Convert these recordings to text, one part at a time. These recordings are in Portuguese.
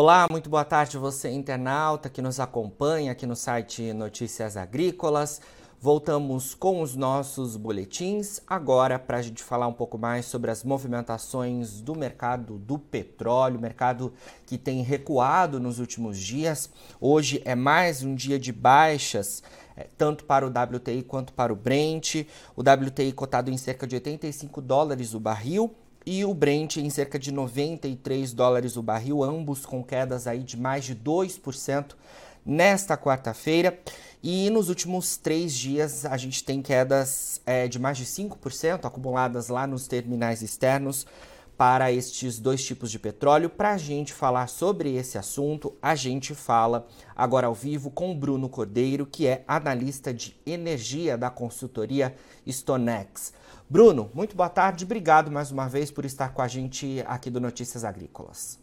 Olá, muito boa tarde você internauta que nos acompanha aqui no site Notícias Agrícolas. Voltamos com os nossos boletins agora para a gente falar um pouco mais sobre as movimentações do mercado do petróleo, mercado que tem recuado nos últimos dias. Hoje é mais um dia de baixas, eh, tanto para o WTI quanto para o Brent. O WTI cotado em cerca de 85 dólares o barril e o Brent em cerca de 93 dólares o barril, ambos com quedas aí de mais de 2% nesta quarta-feira. E nos últimos três dias a gente tem quedas é, de mais de 5% acumuladas lá nos terminais externos para estes dois tipos de petróleo. Para a gente falar sobre esse assunto, a gente fala agora ao vivo com Bruno Cordeiro, que é analista de energia da consultoria Stonex. Bruno, muito boa tarde, obrigado mais uma vez por estar com a gente aqui do Notícias Agrícolas.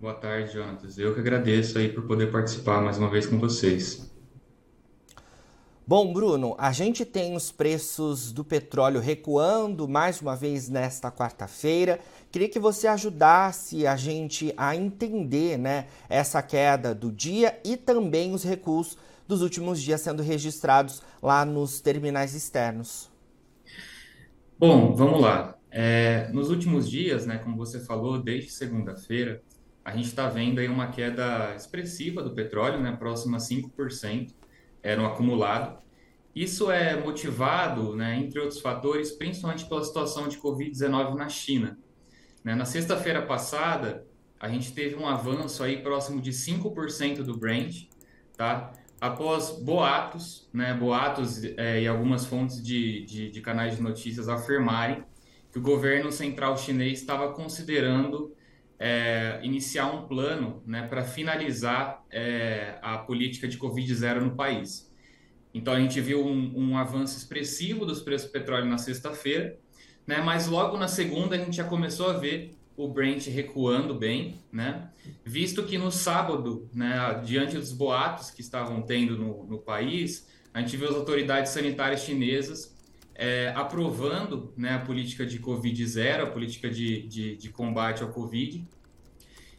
Boa tarde, Jonatas. Eu que agradeço aí por poder participar mais uma vez com vocês. Bom, Bruno, a gente tem os preços do petróleo recuando mais uma vez nesta quarta-feira. Queria que você ajudasse a gente a entender né, essa queda do dia e também os recuos dos últimos dias sendo registrados lá nos terminais externos. Bom, vamos lá. É, nos últimos dias, né, como você falou, desde segunda-feira, a gente está vendo aí uma queda expressiva do petróleo, né, próxima a 5%, é, no acumulado. Isso é motivado, né, entre outros fatores, principalmente pela situação de Covid-19 na China. Né, na sexta-feira passada, a gente teve um avanço aí próximo de 5% do Brent, tá? após boatos, né, boatos é, e algumas fontes de, de, de, canais de notícias afirmarem que o governo central chinês estava considerando é, iniciar um plano né, para finalizar é, a política de Covid-0 no país. Então a gente viu um, um, avanço expressivo dos preços do petróleo na sexta-feira, né, mas logo na segunda a gente já começou a ver o Brent recuando bem, né? Visto que no sábado, né, diante dos boatos que estavam tendo no, no país, a gente viu as autoridades sanitárias chinesas é, aprovando né, a política de Covid zero, a política de, de, de combate ao Covid,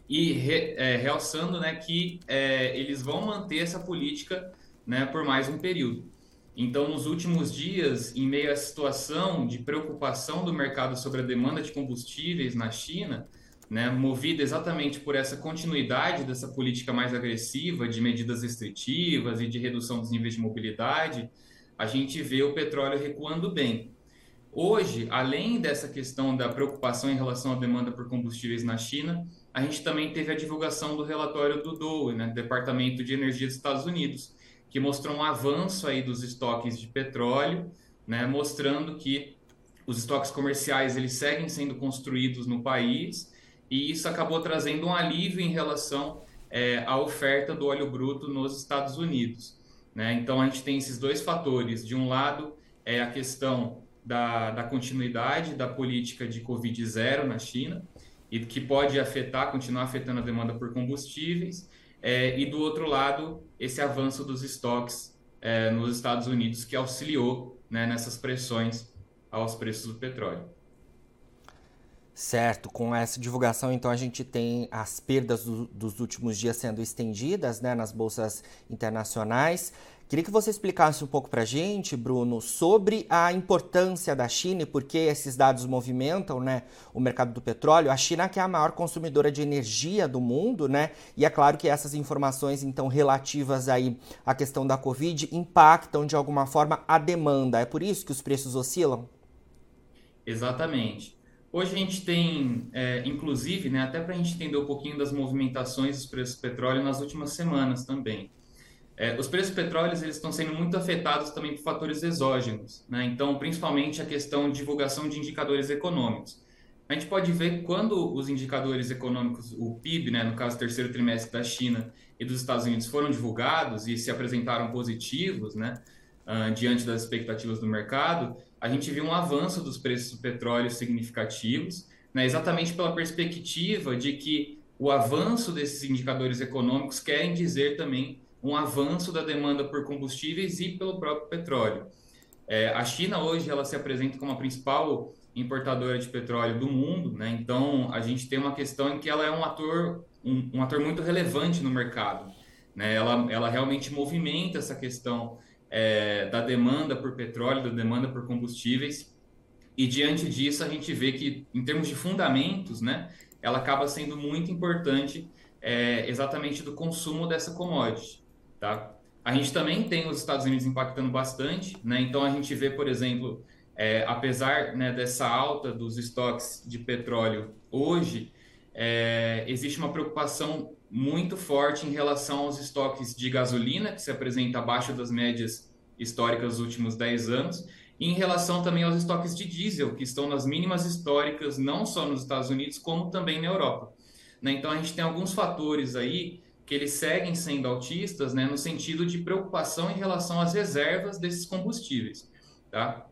e re, é, realçando né, que é, eles vão manter essa política né, por mais um período. Então, nos últimos dias, em meio à situação de preocupação do mercado sobre a demanda de combustíveis na China, né, movida exatamente por essa continuidade dessa política mais agressiva de medidas restritivas e de redução dos níveis de mobilidade, a gente vê o petróleo recuando bem. Hoje, além dessa questão da preocupação em relação à demanda por combustíveis na China, a gente também teve a divulgação do relatório do DOE, né, Departamento de Energia dos Estados Unidos, que mostrou um avanço aí dos estoques de petróleo, né, mostrando que os estoques comerciais eles seguem sendo construídos no país e isso acabou trazendo um alívio em relação é, à oferta do óleo bruto nos Estados Unidos. Né? Então a gente tem esses dois fatores. De um lado é a questão da, da continuidade da política de Covid zero na China e que pode afetar, continuar afetando a demanda por combustíveis. É, e do outro lado, esse avanço dos estoques é, nos Estados Unidos que auxiliou né, nessas pressões aos preços do petróleo. Certo, com essa divulgação, então, a gente tem as perdas do, dos últimos dias sendo estendidas né, nas bolsas internacionais. Queria que você explicasse um pouco para a gente, Bruno, sobre a importância da China e por que esses dados movimentam né, o mercado do petróleo. A China que é a maior consumidora de energia do mundo, né? E é claro que essas informações, então, relativas aí à questão da Covid, impactam de alguma forma a demanda. É por isso que os preços oscilam? Exatamente. Hoje a gente tem, é, inclusive, né, até para a gente entender um pouquinho das movimentações dos preços do petróleo nas últimas semanas também. É, os preços do petróleo eles estão sendo muito afetados também por fatores exógenos, né? então principalmente a questão de divulgação de indicadores econômicos. A gente pode ver quando os indicadores econômicos, o PIB, né, no caso terceiro trimestre da China e dos Estados Unidos, foram divulgados e se apresentaram positivos, né, uh, diante das expectativas do mercado, a gente viu um avanço dos preços do petróleo significativos, né, exatamente pela perspectiva de que o avanço desses indicadores econômicos querem dizer também um avanço da demanda por combustíveis e pelo próprio petróleo. É, a China hoje ela se apresenta como a principal importadora de petróleo do mundo, né? Então a gente tem uma questão em que ela é um ator um, um ator muito relevante no mercado. Né? Ela, ela realmente movimenta essa questão é, da demanda por petróleo, da demanda por combustíveis, e diante disso a gente vê que, em termos de fundamentos, né, ela acaba sendo muito importante é, exatamente do consumo dessa commodity. Tá? A gente também tem os Estados Unidos impactando bastante, né? então a gente vê, por exemplo, é, apesar né, dessa alta dos estoques de petróleo hoje, é, existe uma preocupação muito forte em relação aos estoques de gasolina, que se apresenta abaixo das médias históricas dos últimos 10 anos, e em relação também aos estoques de diesel, que estão nas mínimas históricas, não só nos Estados Unidos, como também na Europa. Né? Então, a gente tem alguns fatores aí que eles seguem sendo autistas, né, no sentido de preocupação em relação às reservas desses combustíveis. Tá?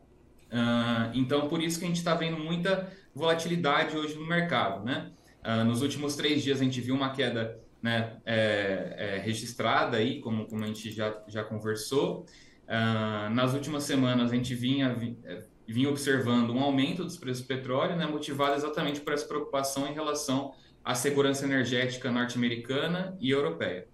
Uh, então, por isso que a gente está vendo muita volatilidade hoje no mercado. Né? Uh, nos últimos três dias, a gente viu uma queda né, é, é, registrada aí, como, como a gente já, já conversou. Uh, nas últimas semanas, a gente vinha, é, vinha observando um aumento dos preços do petróleo, né, motivado exatamente por essa preocupação em relação à segurança energética norte-americana e europeia.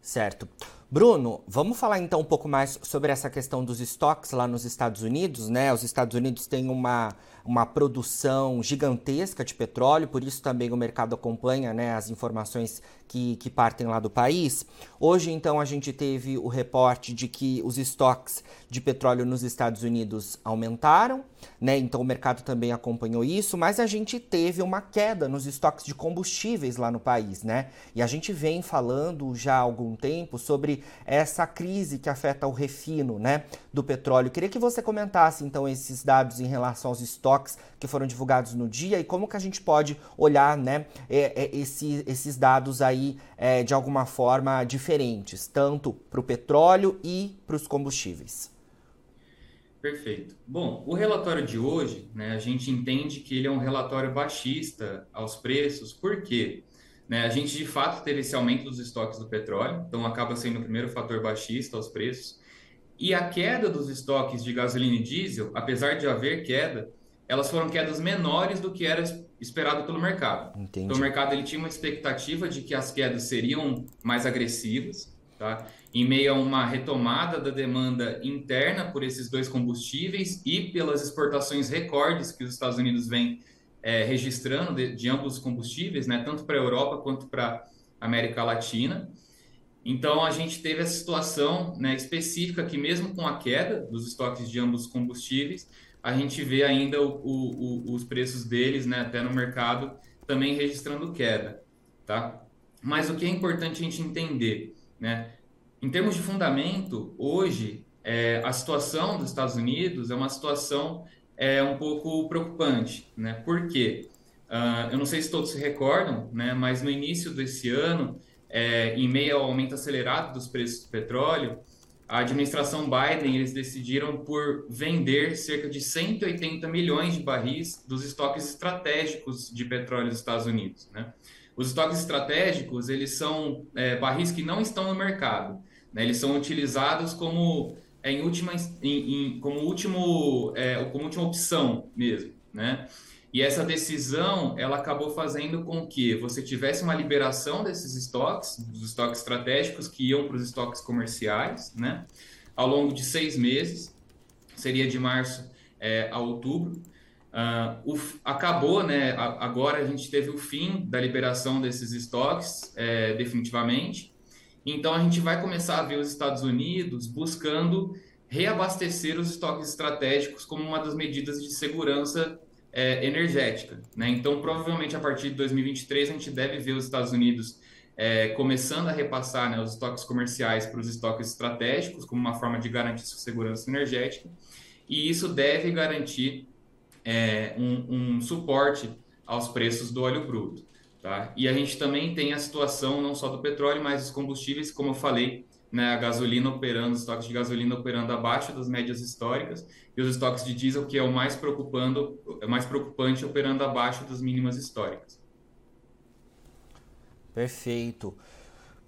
Certo. Bruno, vamos falar então um pouco mais sobre essa questão dos estoques lá nos Estados Unidos, né? Os Estados Unidos têm uma, uma produção gigantesca de petróleo, por isso também o mercado acompanha né, as informações que, que partem lá do país. Hoje, então, a gente teve o reporte de que os estoques de petróleo nos Estados Unidos aumentaram, né? Então o mercado também acompanhou isso, mas a gente teve uma queda nos estoques de combustíveis lá no país, né? E a gente vem falando já há algum tempo sobre essa crise que afeta o refino, né, do petróleo. Queria que você comentasse então esses dados em relação aos estoques que foram divulgados no dia e como que a gente pode olhar, né, esse, esses dados aí é, de alguma forma diferentes, tanto para o petróleo e para os combustíveis. Perfeito. Bom, o relatório de hoje, né, a gente entende que ele é um relatório baixista aos preços, por quê? Né, a gente de fato teve esse aumento dos estoques do petróleo, então acaba sendo o primeiro fator baixista aos preços. E a queda dos estoques de gasolina e diesel, apesar de haver queda, elas foram quedas menores do que era esperado pelo mercado. Entendi. Então o mercado ele tinha uma expectativa de que as quedas seriam mais agressivas, tá? em meio a uma retomada da demanda interna por esses dois combustíveis e pelas exportações recordes que os Estados Unidos vêm é, registrando de, de, ambos os combustíveis, né, tanto para a Europa quanto para a América Latina. Então, a gente teve essa situação né, específica que, mesmo com a queda dos estoques de ambos os combustíveis, a gente vê ainda o, o, o, os preços deles, né, até no mercado, também registrando queda. Tá? Mas o que é importante a gente entender, né? Em termos de fundamento, hoje, é, a situação dos Estados Unidos é uma situação é, um pouco preocupante, né? Por quê? Uh, eu não sei se todos se recordam, né? Mas no início desse ano, é, em meio ao aumento acelerado dos preços do petróleo, a administração Biden eles decidiram por vender cerca de 180 milhões de barris dos estoques estratégicos de petróleo dos Estados Unidos, né? Os estoques estratégicos, eles são é, barris que não estão no mercado. Né? Eles são utilizados como, é, em última, em, em, como, último, é, como última opção mesmo. Né? E essa decisão, ela acabou fazendo com que você tivesse uma liberação desses estoques, dos estoques estratégicos que iam para os estoques comerciais, né? Ao longo de seis meses, seria de março é, a outubro. Uh, o, acabou, né? A, agora a gente teve o fim da liberação desses estoques, é, definitivamente. Então a gente vai começar a ver os Estados Unidos buscando reabastecer os estoques estratégicos como uma das medidas de segurança é, energética. Né? Então, provavelmente a partir de 2023 a gente deve ver os Estados Unidos é, começando a repassar né, os estoques comerciais para os estoques estratégicos como uma forma de garantir sua segurança energética. E isso deve garantir é, um, um, suporte aos preços do óleo bruto. Tá? E a gente também tem a situação não só do petróleo, mas dos combustíveis, como eu falei, né, a gasolina operando, os estoques de gasolina operando abaixo das médias históricas e os estoques de diesel, que é o mais preocupando, é mais preocupante, operando abaixo das mínimas históricas. Perfeito.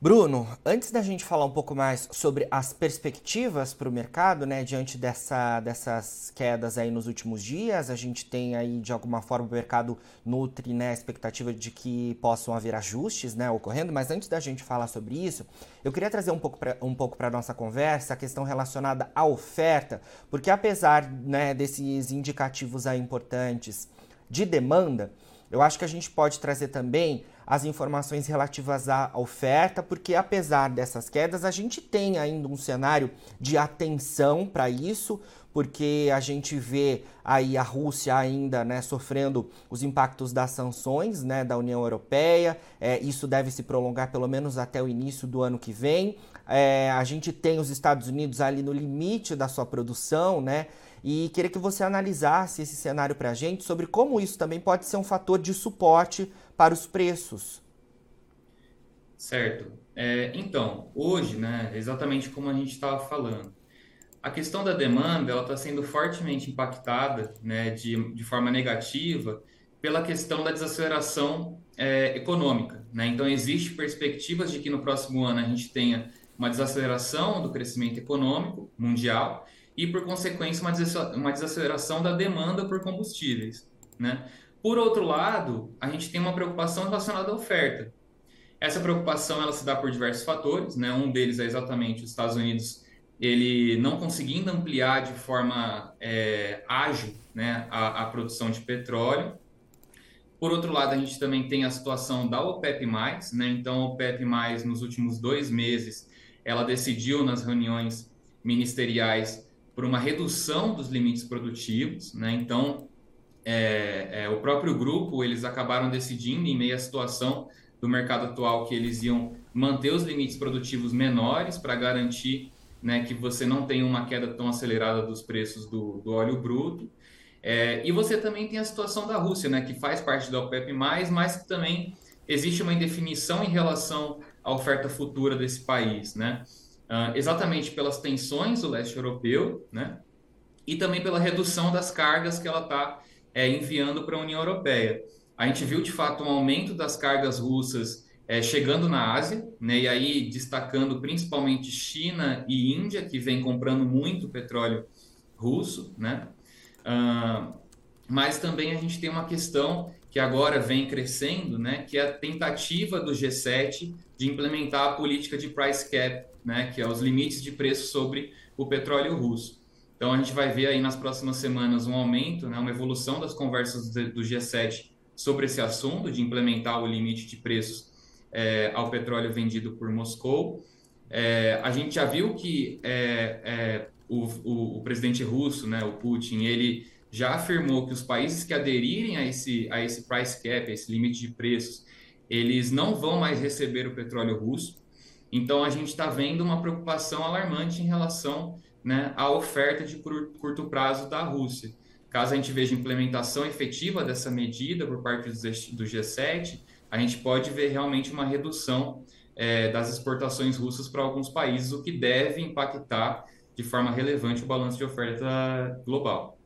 Bruno, antes da gente falar um pouco mais sobre as perspectivas para o mercado, né, diante dessa, dessas quedas aí nos últimos dias, a gente tem aí de alguma forma o mercado nutre né, a expectativa de que possam haver ajustes né, ocorrendo, mas antes da gente falar sobre isso, eu queria trazer um pouco para um a nossa conversa a questão relacionada à oferta, porque apesar né, desses indicativos aí importantes de demanda, eu acho que a gente pode trazer também as informações relativas à oferta, porque apesar dessas quedas, a gente tem ainda um cenário de atenção para isso, porque a gente vê aí a Rússia ainda né, sofrendo os impactos das sanções né, da União Europeia. É, isso deve se prolongar pelo menos até o início do ano que vem. É, a gente tem os Estados Unidos ali no limite da sua produção, né? E queria que você analisasse esse cenário para a gente sobre como isso também pode ser um fator de suporte para os preços. Certo. É, então, hoje, né, exatamente como a gente estava falando, a questão da demanda ela está sendo fortemente impactada né, de, de forma negativa pela questão da desaceleração é, econômica. Né? Então, existe perspectivas de que no próximo ano a gente tenha uma desaceleração do crescimento econômico mundial e, por consequência, uma desaceleração da demanda por combustíveis. Né? Por outro lado, a gente tem uma preocupação relacionada à oferta. Essa preocupação ela se dá por diversos fatores, né? Um deles é exatamente os Estados Unidos ele não conseguindo ampliar de forma é, ágil né, a, a, produção de petróleo. Por outro lado, a gente também tem a situação da OPEP+, né? Então, a OPEP+, nos últimos dois meses, ela decidiu nas reuniões ministeriais por uma redução dos limites produtivos, né? Então, é, é, o próprio grupo, eles acabaram decidindo, em meio à situação do mercado atual, que eles iam manter os limites produtivos menores para garantir né, que você não tenha uma queda tão acelerada dos preços do, do óleo bruto. É, e você também tem a situação da Rússia, né, que faz parte da OPEP+, mas que também existe uma indefinição em relação à oferta futura desse país, né? Uh, exatamente pelas tensões do leste europeu, né? E também pela redução das cargas que ela está é, enviando para a União Europeia. A gente viu de fato um aumento das cargas russas é, chegando na Ásia, né? E aí destacando principalmente China e Índia que vem comprando muito petróleo russo, né? Uh, mas também a gente tem uma questão que agora vem crescendo, né? Que é a tentativa do G7 de implementar a política de price cap, né? Que é os limites de preço sobre o petróleo russo. Então, a gente vai ver aí nas próximas semanas um aumento, né, uma evolução das conversas do G7 sobre esse assunto, de implementar o limite de preços é, ao petróleo vendido por Moscou. É, a gente já viu que é, é o, o, o, presidente russo, né, o Putin, ele já afirmou que os países que aderirem a esse, a esse price cap, a esse limite de preços, eles não vão mais receber o petróleo russo. Então, a gente está vendo uma preocupação alarmante em relação né, a oferta de curto prazo da Rússia. Caso a gente veja implementação efetiva dessa medida por parte do G7, a gente pode ver realmente uma redução é, das exportações russas para alguns países, o que deve impactar de forma relevante o balanço de oferta global.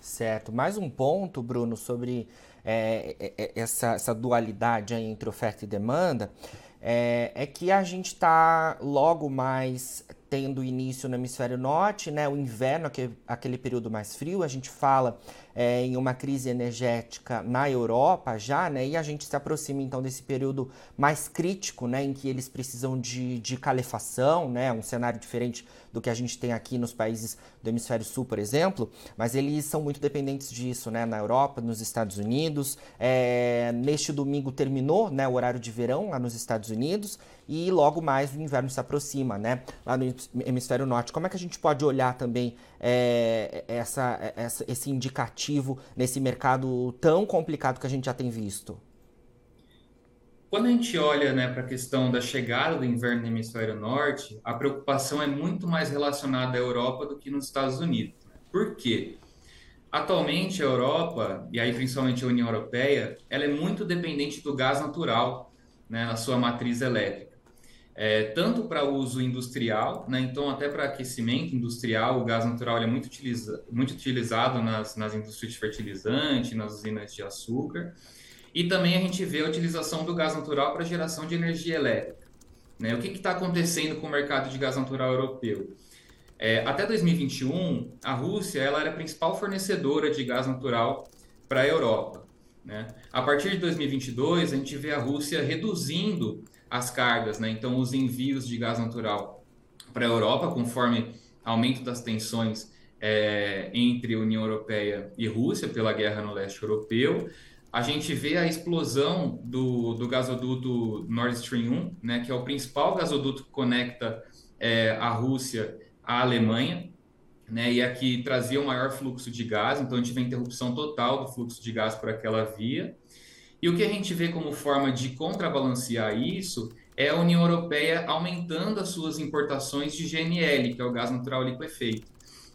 Certo. Mais um ponto, Bruno, sobre é, é, é essa, essa dualidade entre oferta e demanda. É, é, que a gente está logo mais tendo início no hemisfério norte, né, o inverno, aquele, aquele período mais frio, a gente fala é, em uma crise energética na Europa já, né, e a gente se aproxima então desse período mais crítico, né, em que eles precisam de, de calefação, né, um cenário diferente do que a gente tem aqui nos países do hemisfério sul, por exemplo, mas eles são muito dependentes disso, né, na Europa, nos Estados Unidos. É, neste domingo terminou, né, o horário de verão lá nos Estados Unidos. E logo mais o inverno se aproxima, né? Lá no hemisfério norte. Como é que a gente pode olhar também é, essa, essa, esse indicativo nesse mercado tão complicado que a gente já tem visto? Quando a gente olha né, para a questão da chegada do inverno no hemisfério norte, a preocupação é muito mais relacionada à Europa do que nos Estados Unidos. Por quê? Atualmente a Europa, e aí principalmente a União Europeia, ela é muito dependente do gás natural né, na sua matriz elétrica é, tanto para uso industrial, né? então até para aquecimento industrial, o gás natural é muito, utiliza, muito utilizado nas, nas indústrias de fertilizante, nas usinas de açúcar, e também a gente vê a utilização do gás natural para geração de energia elétrica. Né? O que está acontecendo com o mercado de gás natural europeu? É, até 2021, a Rússia ela era a principal fornecedora de gás natural para a Europa. Né? A partir de 2022, a gente vê a Rússia reduzindo as cargas, né? então os envios de gás natural para a Europa, conforme aumento das tensões é, entre União Europeia e Rússia pela guerra no leste europeu. A gente vê a explosão do, do gasoduto Nord Stream 1, né, que é o principal gasoduto que conecta é, a Rússia à Alemanha, né, e aqui trazia o maior fluxo de gás, então a gente vê interrupção total do fluxo de gás por aquela via. E o que a gente vê como forma de contrabalancear isso é a União Europeia aumentando as suas importações de GNL, que é o gás natural liquefeito.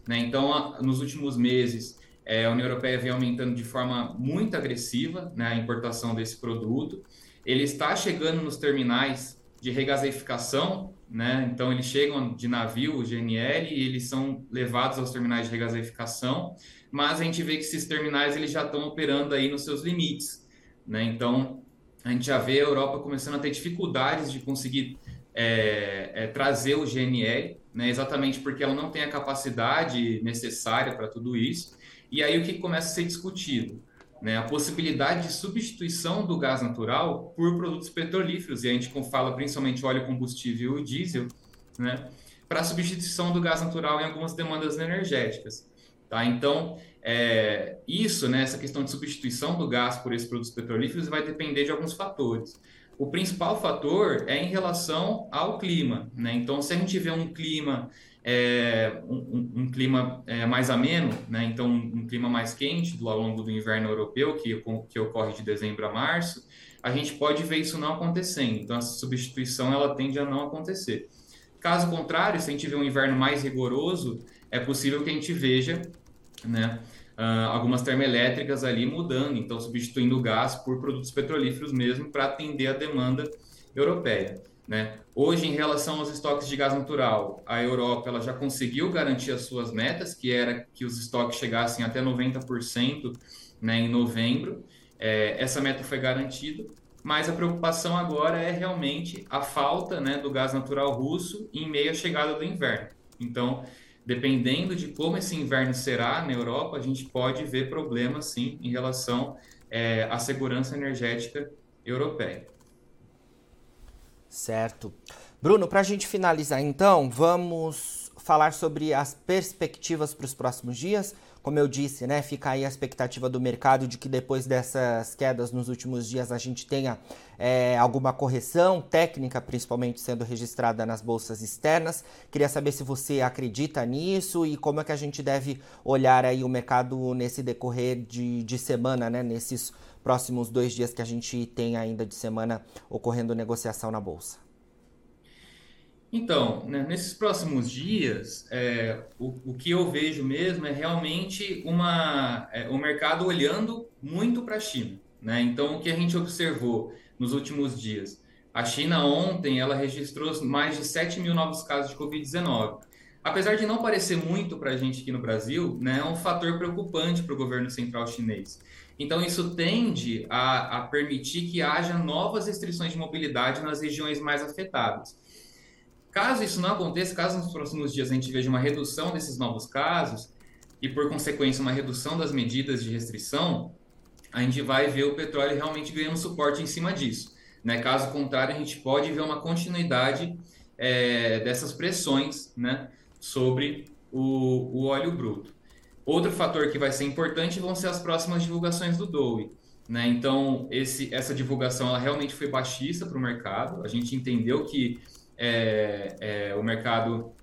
Né? Então, nos últimos meses, é, a União Europeia vem aumentando de forma muito agressiva né, a importação desse produto. Ele está chegando nos terminais de regaseificação, né? então eles chegam de navio, o GNL, e eles são levados aos terminais de regaseificação, mas a gente vê que esses terminais eles já estão operando aí nos seus limites. Né? Então, a gente já vê a Europa começando a ter dificuldades de conseguir é, é, trazer o GNL, né, exatamente porque ela não tem a capacidade necessária para tudo isso. E aí o que começa a ser discutido? Né, a possibilidade de substituição do gás natural por produtos petrolíferos, e a gente fala principalmente óleo combustível e diesel, né, para substituição do gás natural em algumas demandas energéticas. Tá? Então, é, isso, né, essa questão de substituição do gás por esses produtos petrolíferos vai depender de alguns fatores. O principal fator é em relação ao clima. Né? Então, se a gente tiver um clima é, um, um, clima é, mais ameno, né? então um, clima mais quente ao longo do inverno europeu, que, que ocorre de dezembro a março, a gente pode ver isso não acontecendo. Então, essa substituição ela tende a não acontecer. Caso contrário, se a gente tiver um inverno mais rigoroso, é possível que a gente veja né, uh, algumas termoelétricas ali mudando, então substituindo o gás por produtos petrolíferos mesmo para atender a demanda europeia. Né? Hoje, em relação aos estoques de gás natural, a Europa ela já conseguiu garantir as suas metas, que era que os estoques chegassem até 90% né, em novembro. É, essa meta foi garantida, mas a preocupação agora é realmente a falta né, do gás natural russo em meio à chegada do inverno. Então, dependendo de como esse inverno será na Europa, a gente pode ver problemas sim em relação é, à segurança energética europeia. Certo. Bruno, para a gente finalizar então, vamos falar sobre as perspectivas para os próximos dias como eu disse, né, fica aí a expectativa do mercado de que depois dessas quedas nos últimos dias a gente tenha é, alguma correção técnica, principalmente sendo registrada nas bolsas externas. Queria saber se você acredita nisso e como é que a gente deve olhar aí o mercado nesse decorrer de, de semana, né, nesses próximos dois dias que a gente tem ainda de semana ocorrendo negociação na bolsa. Então, né, nesses próximos dias, é, o, o, que eu vejo mesmo é realmente uma, é, o mercado olhando muito para a China. Né? Então, o que a gente observou nos últimos dias? A China ontem ela registrou mais de 7 mil novos casos de Covid-19. Apesar de não parecer muito para a gente aqui no Brasil, né, é um fator preocupante para o governo central chinês. Então, isso tende a, a permitir que haja novas restrições de mobilidade nas regiões mais afetadas. Caso isso não aconteça, caso nos próximos dias a gente veja uma redução desses novos casos e, por consequência, uma redução das medidas de restrição, a gente vai ver o petróleo realmente ganhando suporte em cima disso. Né? Caso contrário, a gente pode ver uma continuidade é, dessas pressões né, sobre o, o óleo bruto. Outro fator que vai ser importante vão ser as próximas divulgações do Dow. Né? Então, esse, essa divulgação ela realmente foi baixista para o mercado. A gente entendeu que é, é, o mercado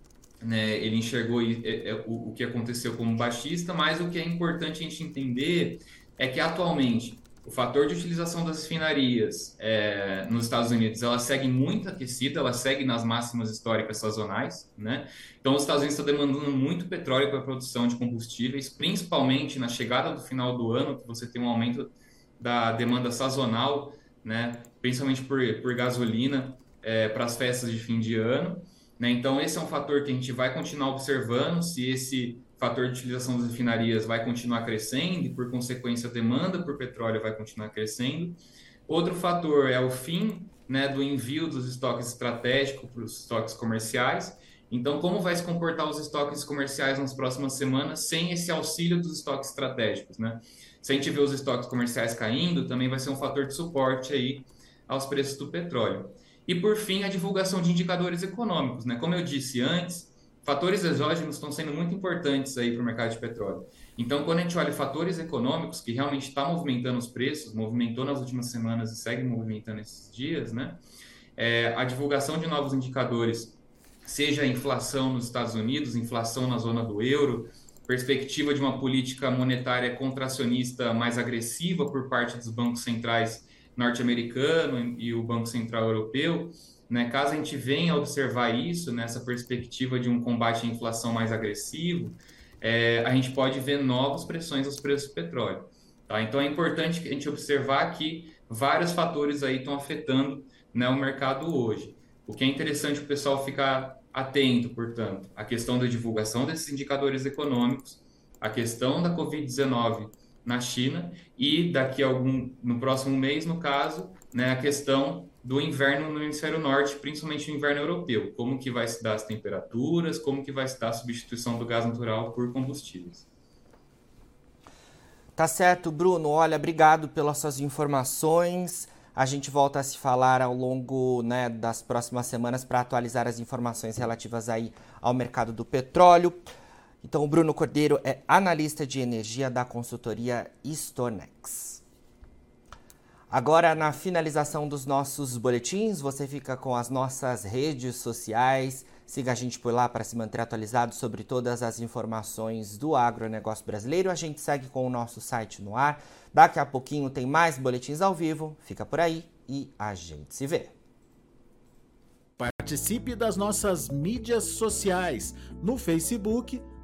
né, ele enxergou é, é, o, que aconteceu como baixista, mas o que é importante a gente entender é que atualmente o fator de utilização das refinarias é, nos Estados Unidos ela segue muito aquecida, ela segue nas máximas históricas sazonais, né? Então os Estados Unidos estão demandando muito petróleo para a produção de combustíveis, principalmente na chegada do final do ano, que você tem um aumento da demanda sazonal, né? Principalmente por, por gasolina é, para as festas de fim de ano. Né? Então, esse é um fator que a gente vai continuar observando se esse fator de utilização das refinarias vai continuar crescendo e, por consequência, a demanda por petróleo vai continuar crescendo. Outro fator é o fim né, do envio dos estoques estratégicos para os estoques comerciais. Então, como vai se comportar os estoques comerciais nas próximas semanas sem esse auxílio dos estoques estratégicos, né? Se a gente vê os estoques comerciais caindo, também vai ser um fator de suporte aí aos preços do petróleo. E por fim, a divulgação de indicadores econômicos, né? Como eu disse antes, fatores exógenos estão sendo muito importantes aí para o mercado de petróleo. Então, quando a gente olha fatores econômicos que realmente está movimentando os preços, movimentou nas últimas semanas e segue movimentando esses dias, né? É, a divulgação de novos indicadores, seja a inflação nos Estados Unidos, inflação na zona do euro, perspectiva de uma política monetária contracionista mais agressiva por parte dos bancos centrais norte-americano e o Banco Central Europeu, né, caso a gente venha observar isso, nessa perspectiva de um combate à inflação mais agressivo, é, a gente pode ver novas pressões aos preços do petróleo. Tá? Então é importante a gente observar que vários fatores aí estão afetando né, o mercado hoje. O que é interessante o pessoal ficar atento, portanto, a questão da divulgação desses indicadores econômicos, a questão da Covid-19 na China e daqui a algum no próximo mês, no caso, né, a questão do inverno no hemisfério norte, principalmente o inverno europeu. Como que vai se dar as temperaturas, como que vai se dar a substituição do gás natural por combustíveis. Tá certo, Bruno. Olha, obrigado pelas suas informações. A gente volta a se falar ao longo né, das próximas semanas para atualizar as informações relativas aí ao mercado do petróleo. Então, o Bruno Cordeiro é analista de energia da consultoria Stonex. Agora, na finalização dos nossos boletins, você fica com as nossas redes sociais. Siga a gente por lá para se manter atualizado sobre todas as informações do agronegócio brasileiro. A gente segue com o nosso site no ar. Daqui a pouquinho tem mais boletins ao vivo. Fica por aí e a gente se vê. Participe das nossas mídias sociais no Facebook